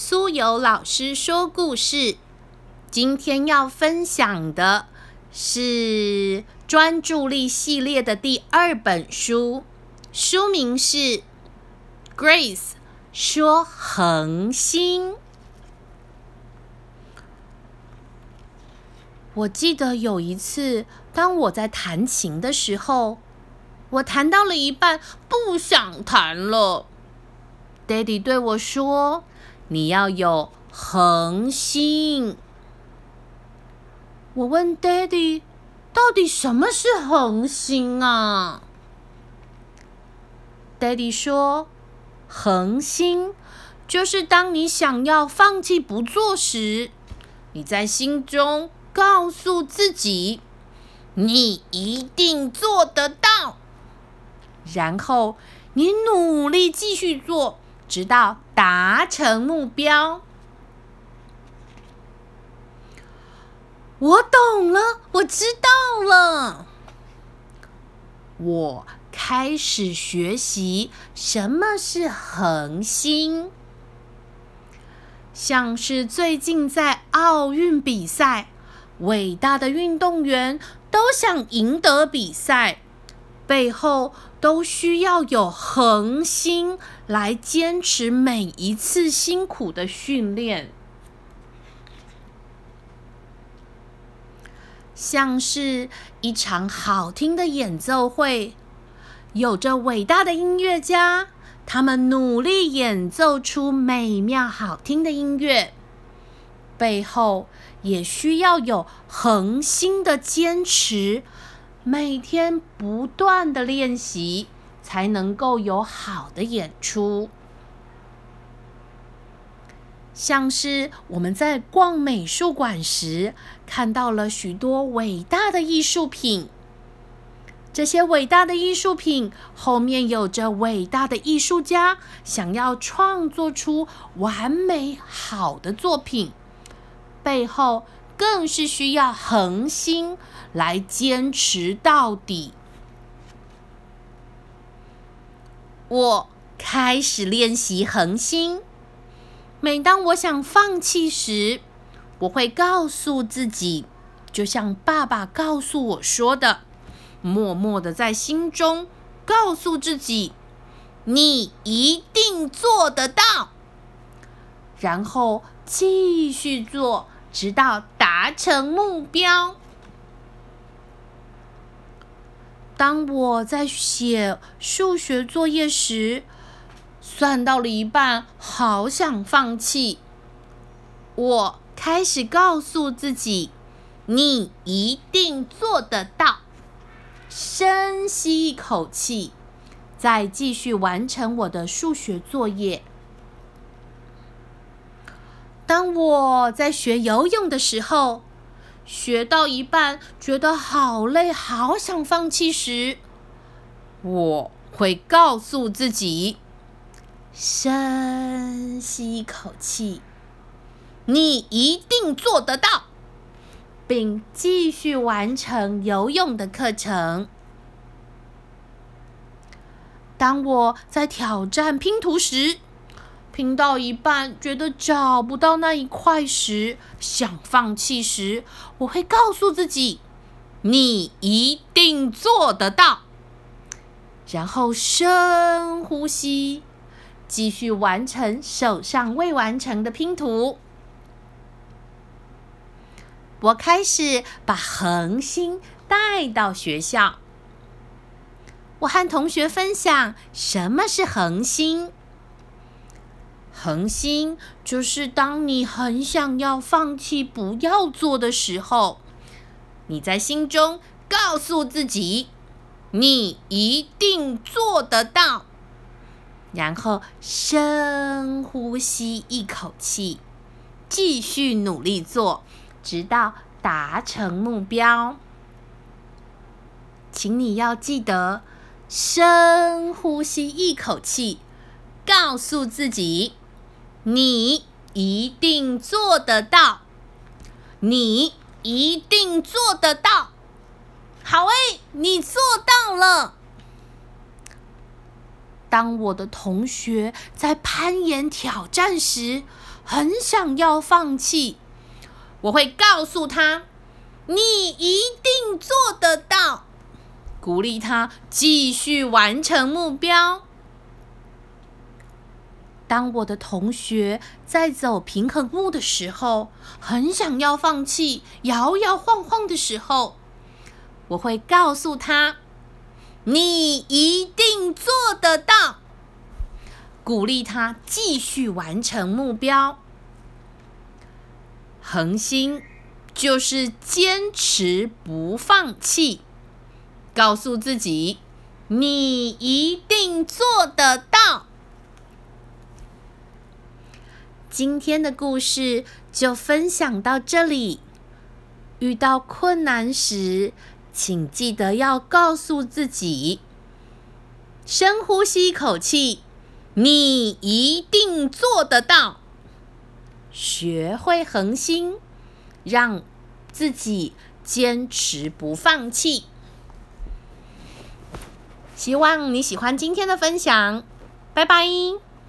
苏有老师说故事。今天要分享的是专注力系列的第二本书，书名是《Grace 说恒星》。我记得有一次，当我在弹琴的时候，我弹到了一半，不想弹了。Daddy 对我说：“你要有恒心。”我问 Daddy：“ 到底什么是恒心啊？”Daddy 说：“恒心就是当你想要放弃不做时，你在心中告诉自己，你一定做得到，然后你努力继续做。”直到达成目标，我懂了，我知道了。我开始学习什么是恒心，像是最近在奥运比赛，伟大的运动员都想赢得比赛。背后都需要有恒心来坚持每一次辛苦的训练，像是一场好听的演奏会，有着伟大的音乐家，他们努力演奏出美妙好听的音乐，背后也需要有恒心的坚持。每天不断的练习，才能够有好的演出。像是我们在逛美术馆时，看到了许多伟大的艺术品。这些伟大的艺术品后面有着伟大的艺术家想要创作出完美好的作品，背后。更是需要恒心来坚持到底。我开始练习恒心。每当我想放弃时，我会告诉自己，就像爸爸告诉我说的，默默的在心中告诉自己：“你一定做得到。”然后继续做。直到达成目标。当我在写数学作业时，算到了一半，好想放弃。我开始告诉自己：“你一定做得到。”深吸一口气，再继续完成我的数学作业。当我在学游泳的时候，学到一半觉得好累，好想放弃时，我会告诉自己：深吸一口气，你一定做得到，并继续完成游泳的课程。当我在挑战拼图时，拼到一半，觉得找不到那一块时，想放弃时，我会告诉自己：“你一定做得到。”然后深呼吸，继续完成手上未完成的拼图。我开始把恒心带到学校，我和同学分享什么是恒心。恒心就是当你很想要放弃、不要做的时候，你在心中告诉自己：“你一定做得到。”然后深呼吸一口气，继续努力做，直到达成目标。请你要记得深呼吸一口气，告诉自己。你一定做得到，你一定做得到。好诶，你做到了。当我的同学在攀岩挑战时，很想要放弃，我会告诉他：“你一定做得到。”鼓励他继续完成目标。当我的同学在走平衡木的时候，很想要放弃，摇摇晃晃的时候，我会告诉他：“你一定做得到。”鼓励他继续完成目标。恒心就是坚持不放弃，告诉自己：“你一定做得到。”今天的故事就分享到这里。遇到困难时，请记得要告诉自己：深呼吸一口气，你一定做得到。学会恒心，让自己坚持不放弃。希望你喜欢今天的分享，拜拜。